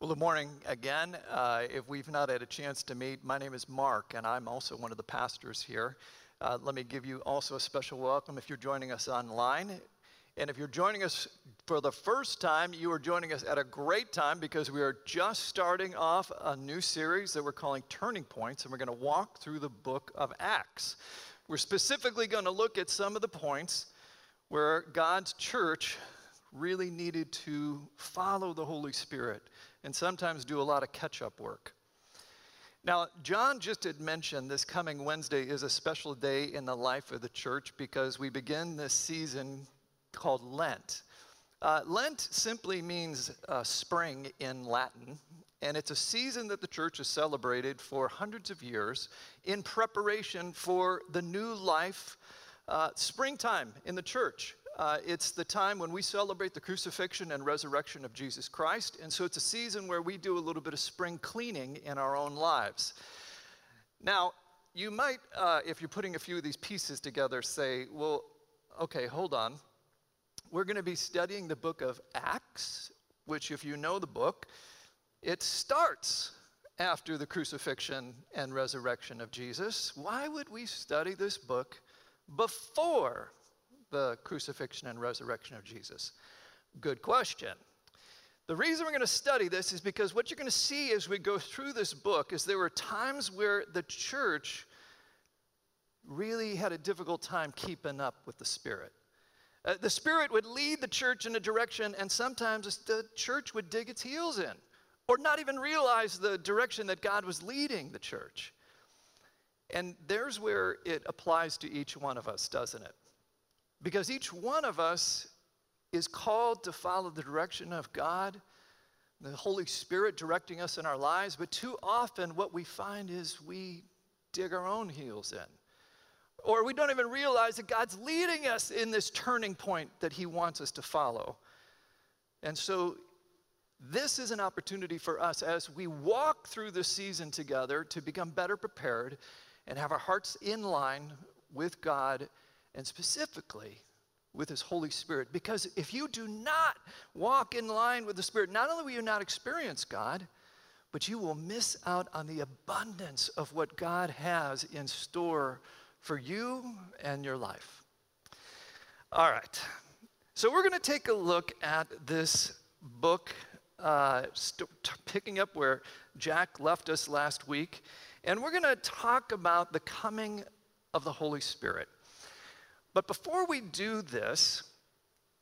Well, good morning again. Uh, if we've not had a chance to meet, my name is Mark, and I'm also one of the pastors here. Uh, let me give you also a special welcome if you're joining us online. And if you're joining us for the first time, you are joining us at a great time because we are just starting off a new series that we're calling Turning Points, and we're going to walk through the book of Acts. We're specifically going to look at some of the points where God's church really needed to follow the Holy Spirit and sometimes do a lot of catch up work. Now, John just had mentioned this coming Wednesday is a special day in the life of the church because we begin this season called Lent. Uh, Lent simply means uh, spring in Latin, and it's a season that the church has celebrated for hundreds of years in preparation for the new life, uh, springtime in the church. Uh, it's the time when we celebrate the crucifixion and resurrection of Jesus Christ. And so it's a season where we do a little bit of spring cleaning in our own lives. Now, you might, uh, if you're putting a few of these pieces together, say, well, okay, hold on. We're going to be studying the book of Acts, which, if you know the book, it starts after the crucifixion and resurrection of Jesus. Why would we study this book before the crucifixion and resurrection of Jesus? Good question. The reason we're going to study this is because what you're going to see as we go through this book is there were times where the church really had a difficult time keeping up with the Spirit. Uh, the Spirit would lead the church in a direction, and sometimes the church would dig its heels in or not even realize the direction that God was leading the church. And there's where it applies to each one of us, doesn't it? Because each one of us is called to follow the direction of God, the Holy Spirit directing us in our lives, but too often what we find is we dig our own heels in. Or we don't even realize that God's leading us in this turning point that He wants us to follow. And so, this is an opportunity for us as we walk through this season together to become better prepared and have our hearts in line with God and specifically with His Holy Spirit. Because if you do not walk in line with the Spirit, not only will you not experience God, but you will miss out on the abundance of what God has in store for you and your life. All right. So we're going to take a look at this book, uh, st- picking up where Jack left us last week. And we're going to talk about the coming of the Holy Spirit. But before we do this,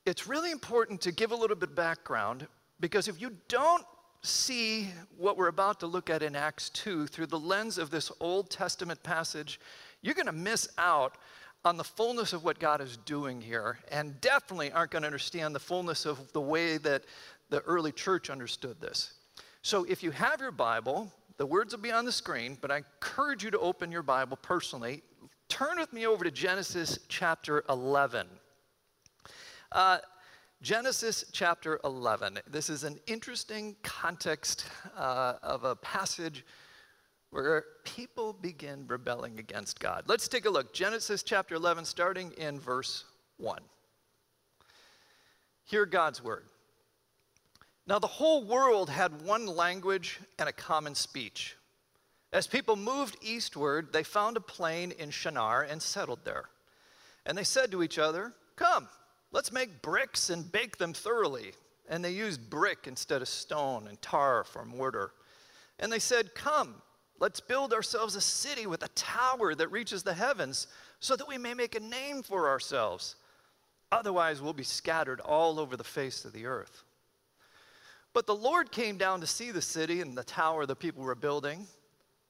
it's really important to give a little bit of background because if you don't see what we're about to look at in Acts 2 through the lens of this Old Testament passage, you're going to miss out on the fullness of what God is doing here and definitely aren't going to understand the fullness of the way that the early church understood this. So if you have your Bible, the words will be on the screen, but I encourage you to open your Bible personally turn with me over to Genesis chapter 11. Uh, Genesis chapter 11. This is an interesting context uh, of a passage where people begin rebelling against God. Let's take a look. Genesis chapter 11, starting in verse 1. Hear God's word. Now, the whole world had one language and a common speech. As people moved eastward, they found a plain in Shinar and settled there. And they said to each other, Come, let's make bricks and bake them thoroughly. And they used brick instead of stone and tar for mortar. And they said, Come, let's build ourselves a city with a tower that reaches the heavens so that we may make a name for ourselves. Otherwise, we'll be scattered all over the face of the earth. But the Lord came down to see the city and the tower the people were building.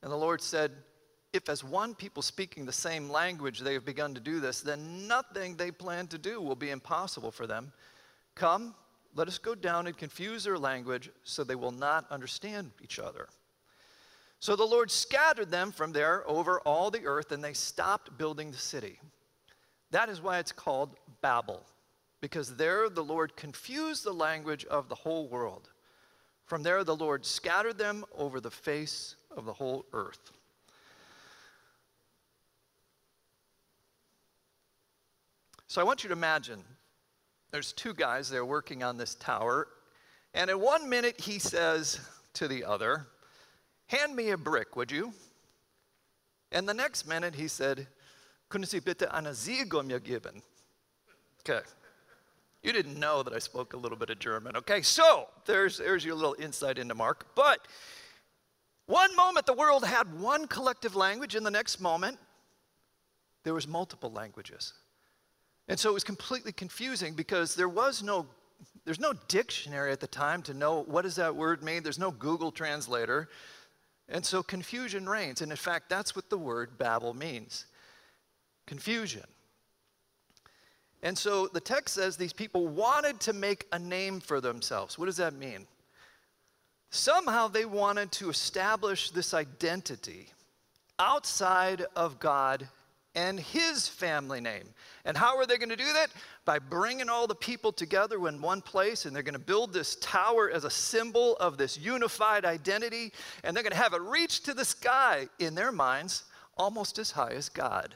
And the Lord said, If as one people speaking the same language they have begun to do this, then nothing they plan to do will be impossible for them. Come, let us go down and confuse their language so they will not understand each other. So the Lord scattered them from there over all the earth, and they stopped building the city. That is why it's called Babel, because there the Lord confused the language of the whole world. From there, the Lord scattered them over the face of the whole earth. So I want you to imagine there's two guys there working on this tower, and in one minute he says, to the other, Hand me a brick, would you? And the next minute he said, Können Sie bitte eine Ziege mir geben? Okay. You didn't know that I spoke a little bit of German. Okay, so there's, there's your little insight into Mark. But one moment the world had one collective language, and the next moment there was multiple languages. And so it was completely confusing because there was no there's no dictionary at the time to know what does that word mean. There's no Google translator. And so confusion reigns. And in fact, that's what the word Babel means confusion. And so the text says these people wanted to make a name for themselves. What does that mean? Somehow they wanted to establish this identity outside of God and his family name. And how are they going to do that? By bringing all the people together in one place, and they're going to build this tower as a symbol of this unified identity, and they're going to have it reach to the sky, in their minds, almost as high as God,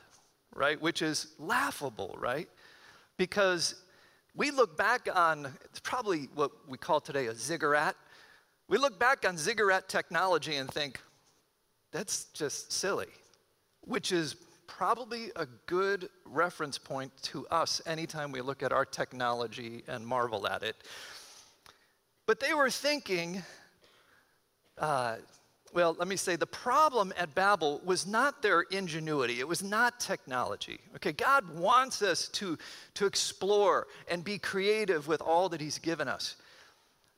right? Which is laughable, right? Because we look back on probably what we call today a ziggurat. We look back on ziggurat technology and think, that's just silly, which is probably a good reference point to us anytime we look at our technology and marvel at it. But they were thinking, uh, well, let me say the problem at Babel was not their ingenuity, it was not technology. Okay, God wants us to, to explore and be creative with all that He's given us.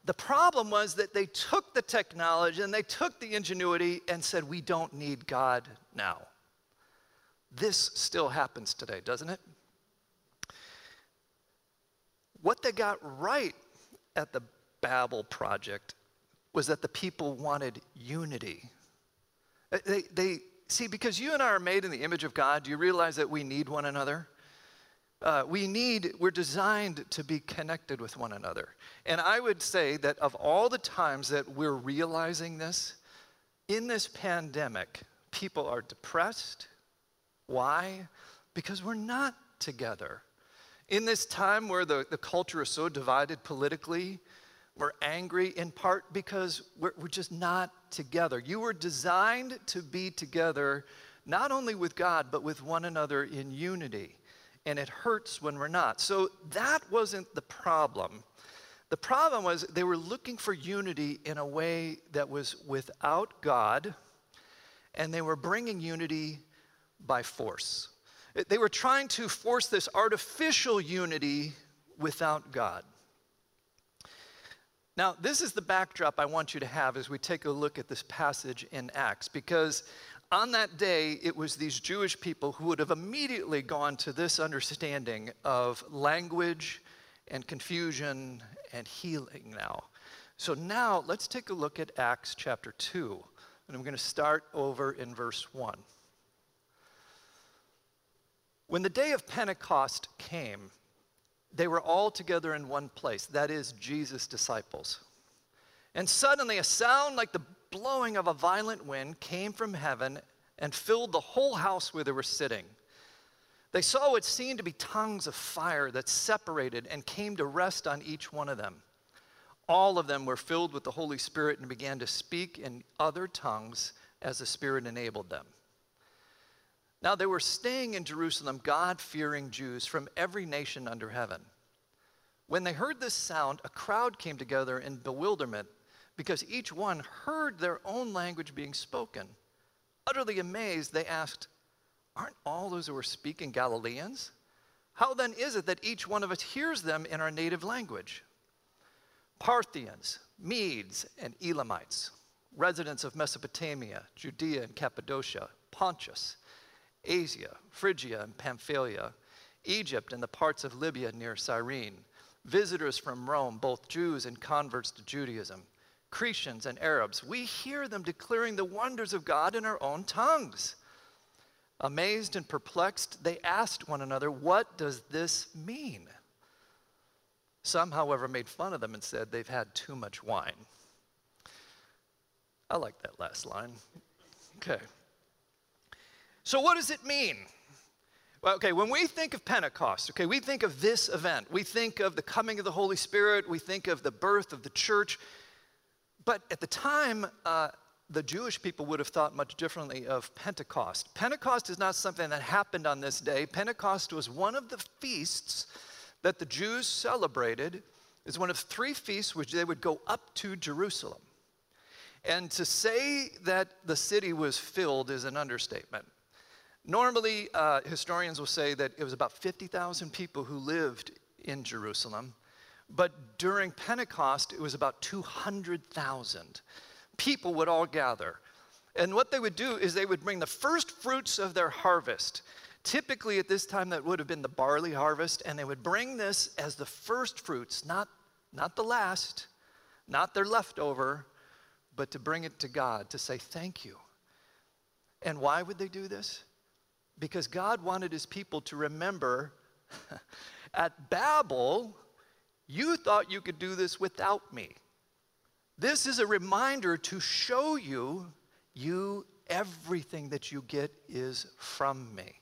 The problem was that they took the technology and they took the ingenuity and said, We don't need God now. This still happens today, doesn't it? What they got right at the Babel project was that the people wanted unity. They, they see, because you and I are made in the image of God, do you realize that we need one another? Uh, we need, we're designed to be connected with one another. And I would say that of all the times that we're realizing this, in this pandemic, people are depressed, why? Because we're not together. In this time where the, the culture is so divided politically, we're angry in part because we're, we're just not together. You were designed to be together not only with God, but with one another in unity. And it hurts when we're not. So that wasn't the problem. The problem was they were looking for unity in a way that was without God, and they were bringing unity by force. They were trying to force this artificial unity without God. Now, this is the backdrop I want you to have as we take a look at this passage in Acts, because on that day, it was these Jewish people who would have immediately gone to this understanding of language and confusion and healing now. So now let's take a look at Acts chapter 2, and I'm going to start over in verse 1. When the day of Pentecost came, they were all together in one place, that is, Jesus' disciples. And suddenly a sound like the blowing of a violent wind came from heaven and filled the whole house where they were sitting. They saw what seemed to be tongues of fire that separated and came to rest on each one of them. All of them were filled with the Holy Spirit and began to speak in other tongues as the Spirit enabled them. Now, they were staying in Jerusalem, God fearing Jews from every nation under heaven. When they heard this sound, a crowd came together in bewilderment because each one heard their own language being spoken. Utterly amazed, they asked, Aren't all those who are speaking Galileans? How then is it that each one of us hears them in our native language? Parthians, Medes, and Elamites, residents of Mesopotamia, Judea and Cappadocia, Pontus, Asia, Phrygia and Pamphylia, Egypt and the parts of Libya near Cyrene, visitors from Rome, both Jews and converts to Judaism, Cretians and Arabs. We hear them declaring the wonders of God in our own tongues. Amazed and perplexed, they asked one another, What does this mean? Some, however, made fun of them and said they've had too much wine. I like that last line. Okay. So, what does it mean? Well, okay, when we think of Pentecost, okay, we think of this event. We think of the coming of the Holy Spirit. We think of the birth of the church. But at the time, uh, the Jewish people would have thought much differently of Pentecost. Pentecost is not something that happened on this day. Pentecost was one of the feasts that the Jews celebrated. It's one of three feasts which they would go up to Jerusalem. And to say that the city was filled is an understatement. Normally, uh, historians will say that it was about 50,000 people who lived in Jerusalem, but during Pentecost, it was about 200,000 people would all gather. And what they would do is they would bring the first fruits of their harvest. Typically, at this time, that would have been the barley harvest, and they would bring this as the first fruits, not, not the last, not their leftover, but to bring it to God, to say thank you. And why would they do this? Because God wanted his people to remember at Babel, you thought you could do this without me. This is a reminder to show you, you, everything that you get is from me.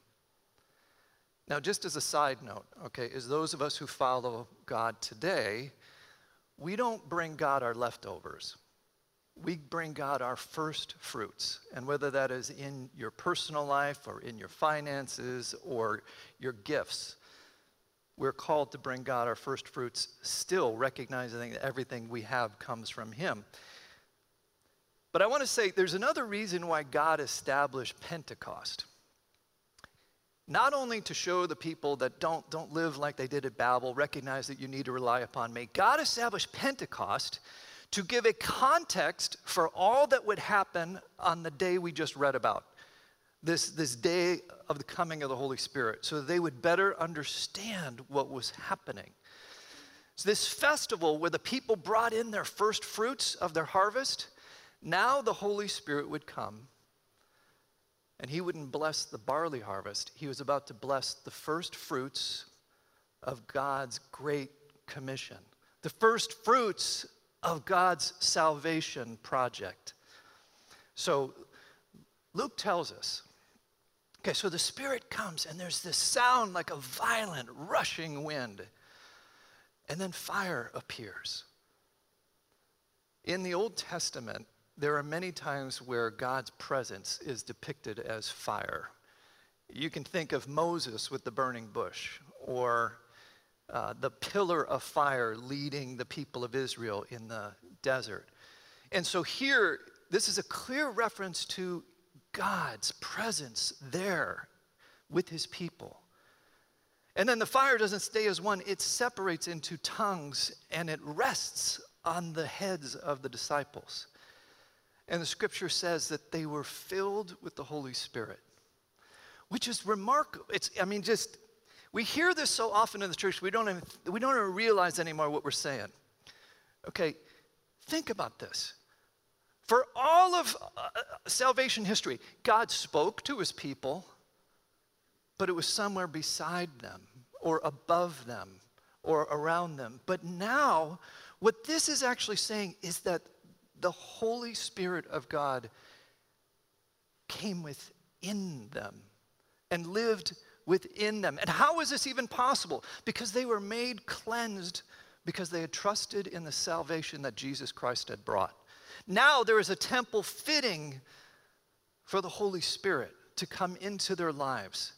Now, just as a side note, okay, is those of us who follow God today, we don't bring God our leftovers. We bring God our first fruits. And whether that is in your personal life or in your finances or your gifts, we're called to bring God our first fruits, still recognizing that everything we have comes from Him. But I want to say there's another reason why God established Pentecost. Not only to show the people that don't, don't live like they did at Babel, recognize that you need to rely upon me. God established Pentecost to give a context for all that would happen on the day we just read about this, this day of the coming of the Holy Spirit so they would better understand what was happening. So, this festival where the people brought in their first fruits of their harvest, now the Holy Spirit would come and he wouldn't bless the barley harvest. He was about to bless the first fruits of God's great commission, the first fruits of God's salvation project. So, Luke tells us Okay, so the Spirit comes and there's this sound like a violent, rushing wind. And then fire appears. In the Old Testament, there are many times where God's presence is depicted as fire. You can think of Moses with the burning bush, or uh, the pillar of fire leading the people of Israel in the desert. And so here, this is a clear reference to God's presence there with his people. And then the fire doesn't stay as one, it separates into tongues and it rests on the heads of the disciples. And the scripture says that they were filled with the Holy Spirit, which is remarkable. It's, I mean, just, we hear this so often in the church, we don't even, we don't even realize anymore what we're saying. Okay, think about this. For all of uh, salvation history, God spoke to his people, but it was somewhere beside them or above them or around them. But now, what this is actually saying is that the Holy Spirit of God came within them and lived within them. And how is this even possible? Because they were made cleansed because they had trusted in the salvation that Jesus Christ had brought. Now there is a temple fitting for the Holy Spirit to come into their lives.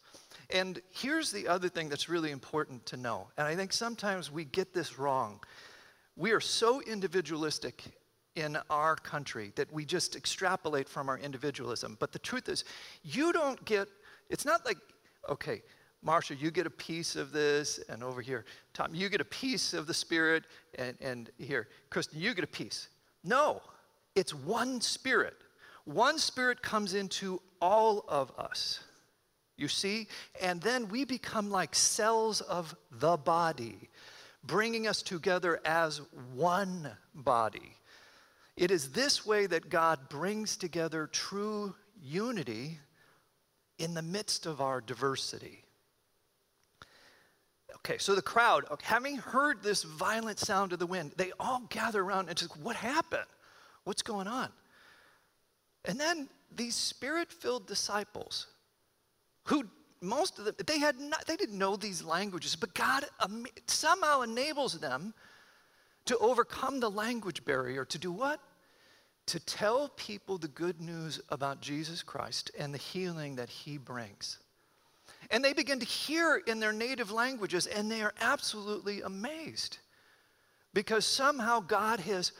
And here's the other thing that's really important to know. And I think sometimes we get this wrong. We are so individualistic in our country that we just extrapolate from our individualism. But the truth is, you don't get, it's not like, okay, Marsha, you get a piece of this, and over here, Tom, you get a piece of the Spirit, and, and here, Kristen, you get a piece. No, it's one spirit. One spirit comes into all of us. You see? And then we become like cells of the body, bringing us together as one body. It is this way that God brings together true unity in the midst of our diversity. Okay, so the crowd, having heard this violent sound of the wind, they all gather around and just, what happened? What's going on? And then these spirit-filled disciples who most of them they had not they didn't know these languages but god somehow enables them to overcome the language barrier to do what to tell people the good news about Jesus Christ and the healing that he brings. And they begin to hear in their native languages, and they are absolutely amazed because somehow God has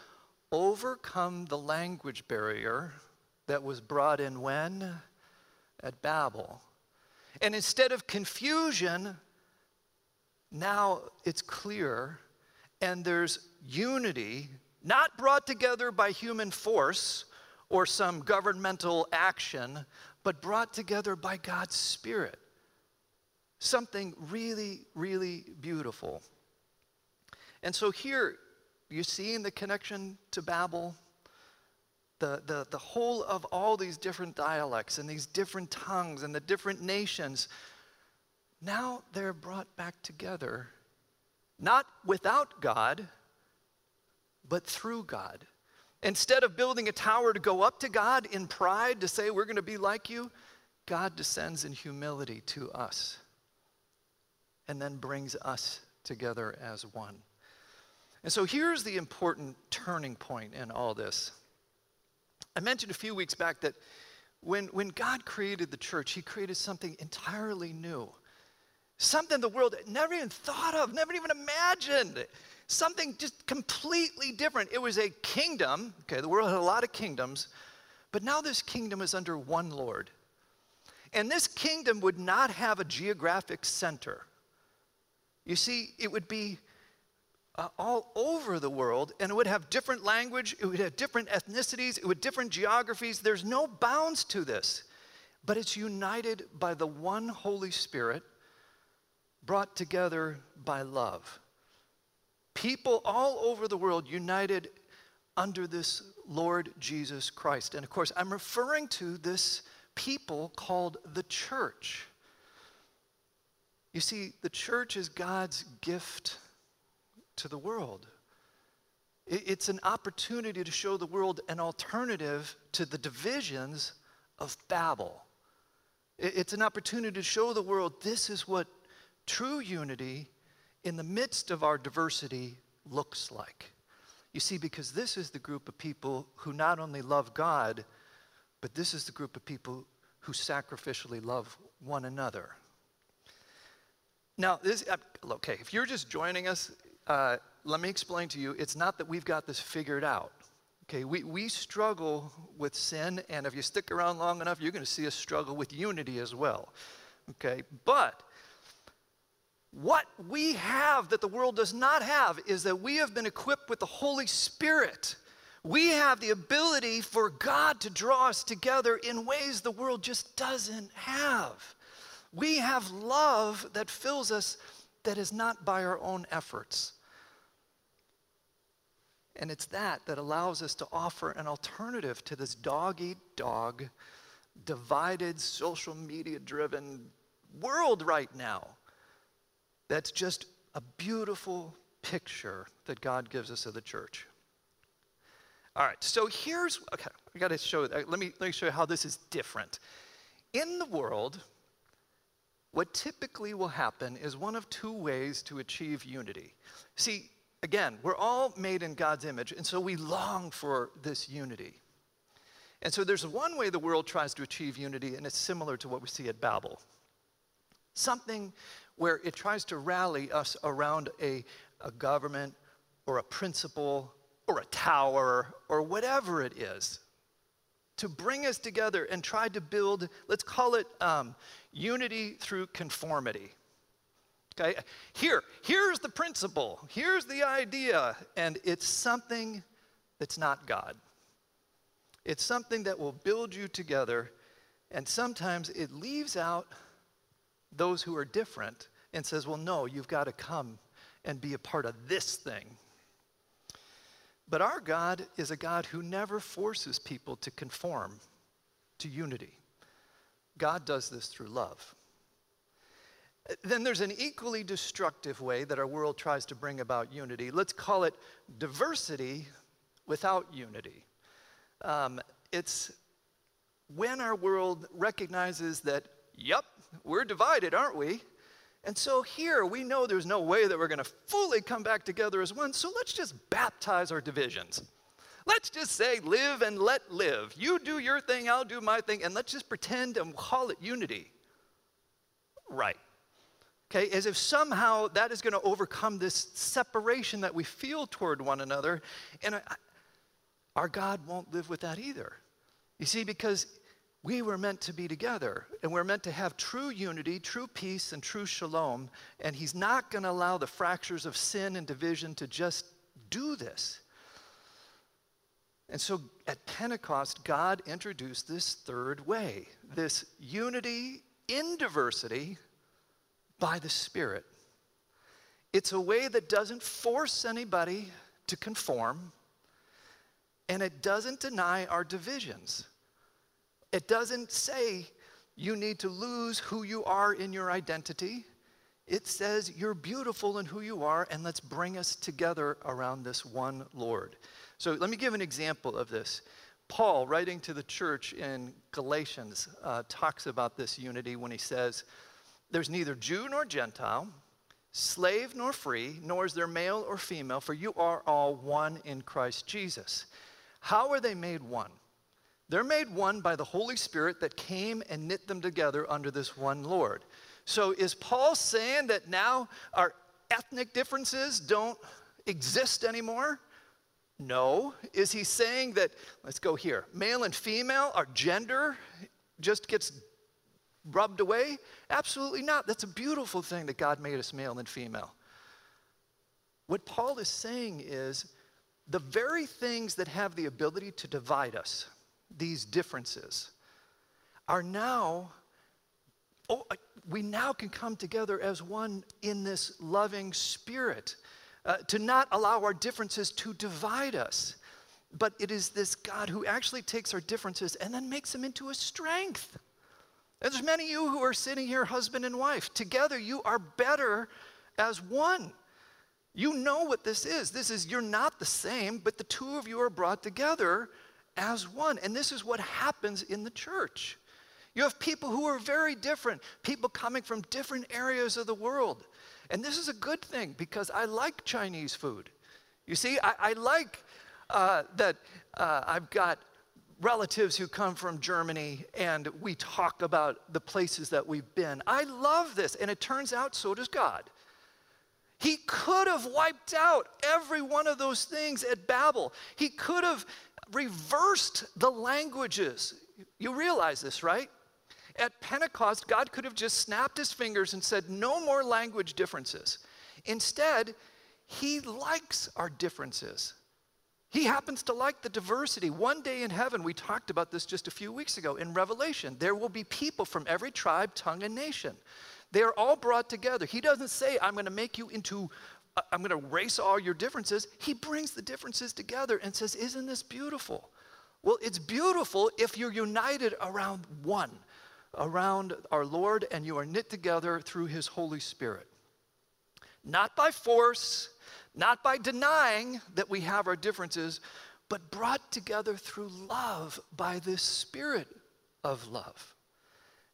overcome the language barrier that was brought in when? At Babel. And instead of confusion, now it's clear, and there's unity, not brought together by human force or some governmental action, but brought together by God's Spirit. Something really, really beautiful. And so here, you see in the connection to Babel, the, the, the whole of all these different dialects and these different tongues and the different nations, now they're brought back together, not without God, but through God. Instead of building a tower to go up to God in pride to say, we're going to be like you, God descends in humility to us and then brings us together as one. And so here's the important turning point in all this. I mentioned a few weeks back that when, when God created the church, He created something entirely new. Something the world never even thought of, never even imagined. Something just completely different. It was a kingdom. Okay, the world had a lot of kingdoms, but now this kingdom is under one Lord. And this kingdom would not have a geographic center. You see, it would be uh, all over the world, and it would have different language, it would have different ethnicities, it would different geographies. There's no bounds to this, but it's united by the one Holy Spirit, brought together by love. People all over the world united under this Lord Jesus Christ. And of course, I'm referring to this people called the church. You see, the church is God's gift to the world. It's an opportunity to show the world an alternative to the divisions of Babel. It's an opportunity to show the world this is what true unity in the midst of our diversity looks like. You see, because this is the group of people who not only love God, but this is the group of people who sacrificially love one another. Now, this, uh, okay, if you're just joining us, uh, let me explain to you it's not that we've got this figured out. Okay, we, we struggle with sin, and if you stick around long enough, you're going to see us struggle with unity as well. Okay, but what we have that the world does not have is that we have been equipped with the Holy Spirit. We have the ability for God to draw us together in ways the world just doesn't have. We have love that fills us that is not by our own efforts. And it's that that allows us to offer an alternative to this dog eat dog, divided, social media driven world right now. That's just a beautiful picture that God gives us of the church. All right, so here's okay. I got to show. Uh, let me let me show you how this is different. In the world, what typically will happen is one of two ways to achieve unity. See, again, we're all made in God's image, and so we long for this unity. And so there's one way the world tries to achieve unity, and it's similar to what we see at Babel. Something where it tries to rally us around a, a government or a principle or a tower or whatever it is to bring us together and try to build, let's call it um, unity through conformity. Okay, here, here's the principle, here's the idea, and it's something that's not God. It's something that will build you together, and sometimes it leaves out those who are different and says, well, no, you've got to come and be a part of this thing. But our God is a God who never forces people to conform to unity. God does this through love. Then there's an equally destructive way that our world tries to bring about unity. Let's call it diversity without unity. Um, it's when our world recognizes that, yep, we're divided, aren't we? And so here we know there's no way that we're going to fully come back together as one, so let's just baptize our divisions. Let's just say live and let live. You do your thing, I'll do my thing, and let's just pretend and call it unity. Right. Okay, as if somehow that is going to overcome this separation that we feel toward one another. And I, our God won't live with that either. You see, because we were meant to be together and we're meant to have true unity, true peace, and true shalom. And He's not going to allow the fractures of sin and division to just do this. And so at Pentecost, God introduced this third way this unity in diversity by the Spirit. It's a way that doesn't force anybody to conform, and it doesn't deny our divisions. It doesn't say you need to lose who you are in your identity. It says you're beautiful in who you are, and let's bring us together around this one Lord. So let me give an example of this. Paul, writing to the church in Galatians, uh, talks about this unity when he says, There's neither Jew nor Gentile, slave nor free, nor is there male or female, for you are all one in Christ Jesus. How are they made one? They're made one by the Holy Spirit that came and knit them together under this one Lord. So is Paul saying that now our ethnic differences don't exist anymore? No. Is he saying that, let's go here, male and female, our gender just gets rubbed away? Absolutely not. That's a beautiful thing that God made us male and female. What Paul is saying is the very things that have the ability to divide us, these differences, are now, oh, we now can come together as one in this loving spirit uh, to not allow our differences to divide us. But it is this God who actually takes our differences and then makes them into a strength. And there's many of you who are sitting here, husband and wife. Together, you are better as one. You know what this is. This is, you're not the same, but the two of you are brought together as one. And this is what happens in the church. You have people who are very different, people coming from different areas of the world. And this is a good thing because I like Chinese food. You see, I, I like uh, that uh, I've got relatives who come from Germany and we talk about the places that we've been. I love this, and it turns out so does God. He could have wiped out every one of those things at Babel. He could have reversed the languages. You realize this, right? At Pentecost, God could have just snapped his fingers and said, No more language differences. Instead, he likes our differences. He happens to like the diversity. One day in heaven, we talked about this just a few weeks ago in Revelation, there will be people from every tribe, tongue, and nation. They are all brought together. He doesn't say, I'm going to make you into, I'm going to erase all your differences. He brings the differences together and says, Isn't this beautiful? Well, it's beautiful if you're united around one around our Lord and you are knit together through his Holy Spirit. Not by force, not by denying that we have our differences, but brought together through love by this Spirit of love.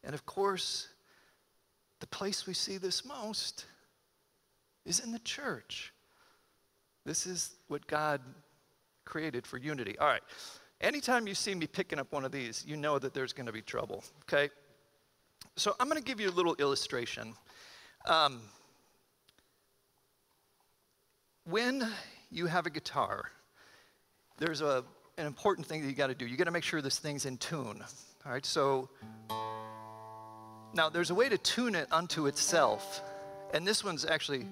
And of course, the place we see this most is in the church. This is what God created for unity. All right. Anytime you see me picking up one of these, you know that there's going to be trouble, okay? So I'm going to give you a little illustration. Um, when you have a guitar, there's a, an important thing that you got to do. You got to make sure this thing's in tune. All right, so now there's a way to tune it unto itself, and this one's actually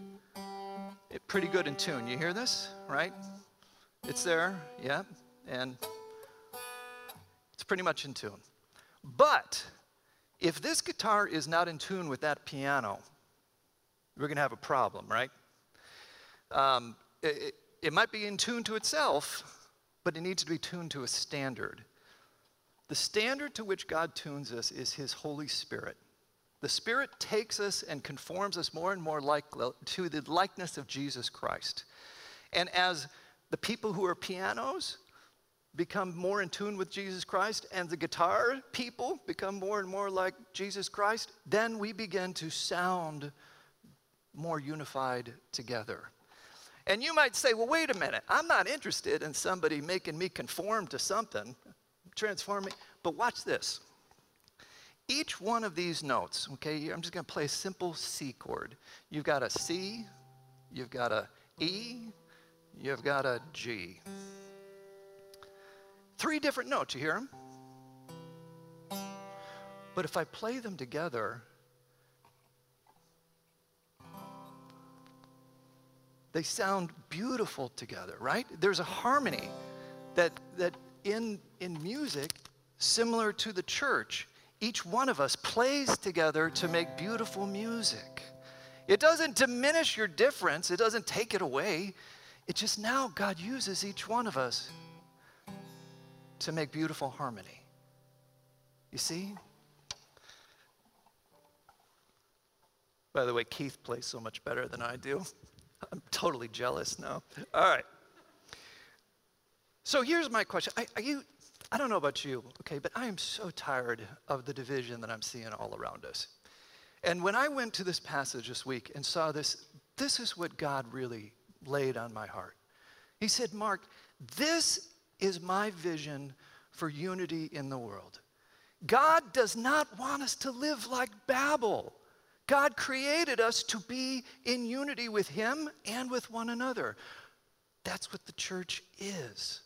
pretty good in tune. You hear this, right? It's there, yeah, and it's pretty much in tune. But if this guitar is not in tune with that piano, we're going to have a problem, right? Um, it, it might be in tune to itself, but it needs to be tuned to a standard. The standard to which God tunes us is His Holy Spirit. The Spirit takes us and conforms us more and more like, to the likeness of Jesus Christ. And as the people who are pianos become more in tune with Jesus Christ and the guitar people become more and more like Jesus Christ, then we begin to sound more unified together. And you might say, well, wait a minute, I'm not interested in somebody making me conform to something, transforming. But watch this. Each one of these notes, okay, I'm just going to play a simple C chord. You've got a C, you've got a E, you've got a G. Three different notes, you hear them? But if I play them together, they sound beautiful together, right? There's a harmony that, that in, in music, similar to the church, each one of us plays together to make beautiful music. It doesn't diminish your difference, it doesn't take it away. It just now God uses each one of us to make beautiful harmony. You see? By the way, Keith plays so much better than I do. I'm totally jealous now. All right. So here's my question. Are you, I don't know about you, okay, but I am so tired of the division that I'm seeing all around us. And when I went to this passage this week and saw this, this is what God really laid on my heart. He said, Mark, this is my vision for unity in the world. God does not want us to live like Babel. God created us to be in unity with Him and with one another. That's what the church is.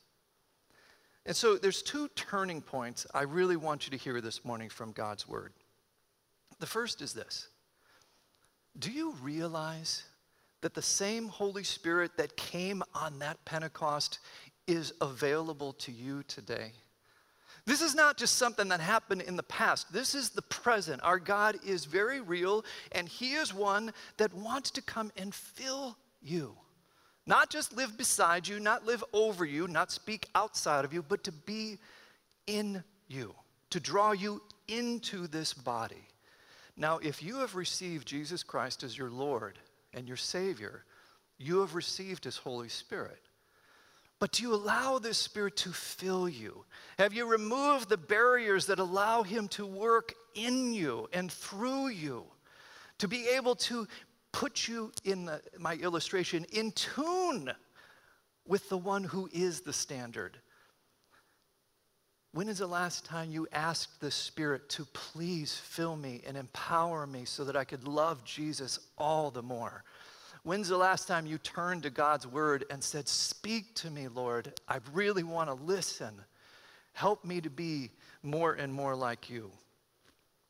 And so there's two turning points I really want you to hear this morning from God's Word. The first is this Do you realize that the same Holy Spirit that came on that Pentecost is available to you today? This is not just something that happened in the past. This is the present. Our God is very real, and He is one that wants to come and fill you. Not just live beside you, not live over you, not speak outside of you, but to be in you, to draw you into this body. Now, if you have received Jesus Christ as your Lord and your Savior, you have received His Holy Spirit. But do you allow this Spirit to fill you? Have you removed the barriers that allow Him to work in you and through you? To be able to put you in the, my illustration in tune with the one who is the standard. When is the last time you asked the Spirit to please fill me and empower me so that I could love Jesus all the more? When's the last time you turned to God's word and said, Speak to me, Lord? I really want to listen. Help me to be more and more like you.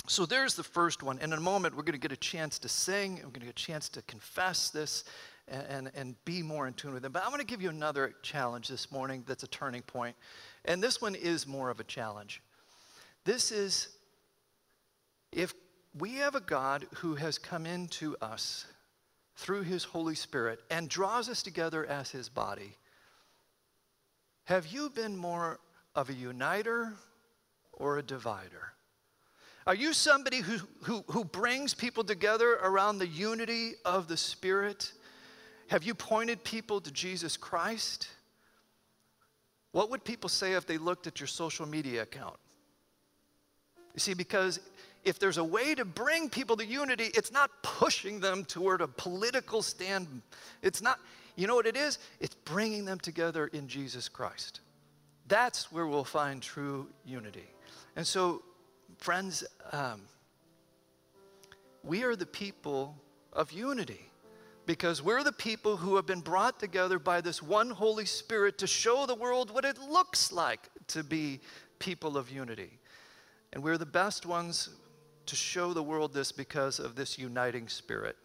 So there's the first one. And in a moment, we're going to get a chance to sing, we're going to get a chance to confess this and, and, and be more in tune with Him. But I want to give you another challenge this morning that's a turning point. And this one is more of a challenge. This is if we have a God who has come into us through his Holy Spirit and draws us together as his body. Have you been more of a uniter or a divider? Are you somebody who, who, who brings people together around the unity of the Spirit? Have you pointed people to Jesus Christ? What would people say if they looked at your social media account? You see, because if there's a way to bring people to unity, it's not pushing them toward a political stand. It's not, you know what it is? It's bringing them together in Jesus Christ. That's where we'll find true unity. And so, friends, um, we are the people of unity because we're the people who have been brought together by this one Holy Spirit to show the world what it looks like to be people of unity. And we're the best ones to show the world this because of this uniting spirit.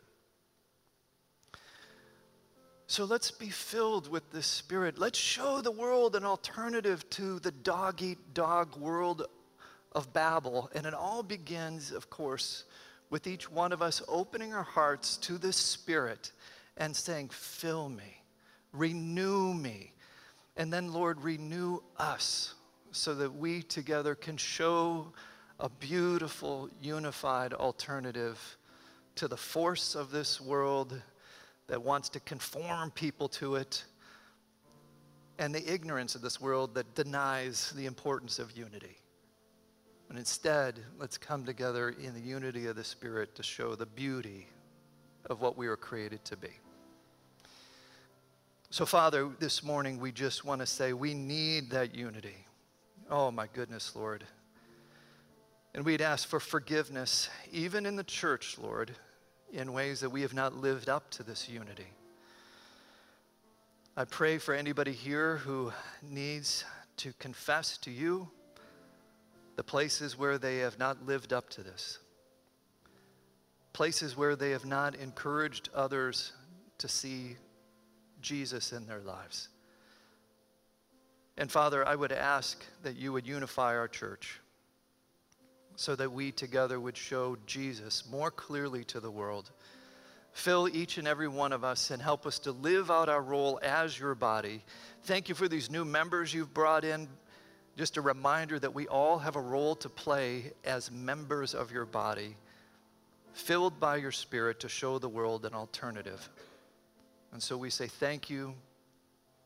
So let's be filled with this spirit. Let's show the world an alternative to the dog eat dog world of Babel. And it all begins, of course, with each one of us opening our hearts to the spirit and saying, Fill me, renew me. And then, Lord, renew us so that we together can show a beautiful, unified alternative to the force of this world that wants to conform people to it and the ignorance of this world that denies the importance of unity. And instead, let's come together in the unity of the Spirit to show the beauty of what we were created to be. So, Father, this morning we just want to say we need that unity. Oh, my goodness, Lord. And we'd ask for forgiveness, even in the church, Lord, in ways that we have not lived up to this unity. I pray for anybody here who needs to confess to you the places where they have not lived up to this, places where they have not encouraged others to see Jesus in their lives. And Father, I would ask that you would unify our church so that we together would show Jesus more clearly to the world. Fill each and every one of us and help us to live out our role as your body. Thank you for these new members you've brought in. Just a reminder that we all have a role to play as members of your body, filled by your Spirit to show the world an alternative. And so we say thank you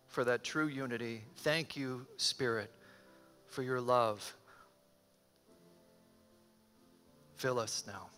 for that true unity. Thank you, Spirit, for your love. Fill us now.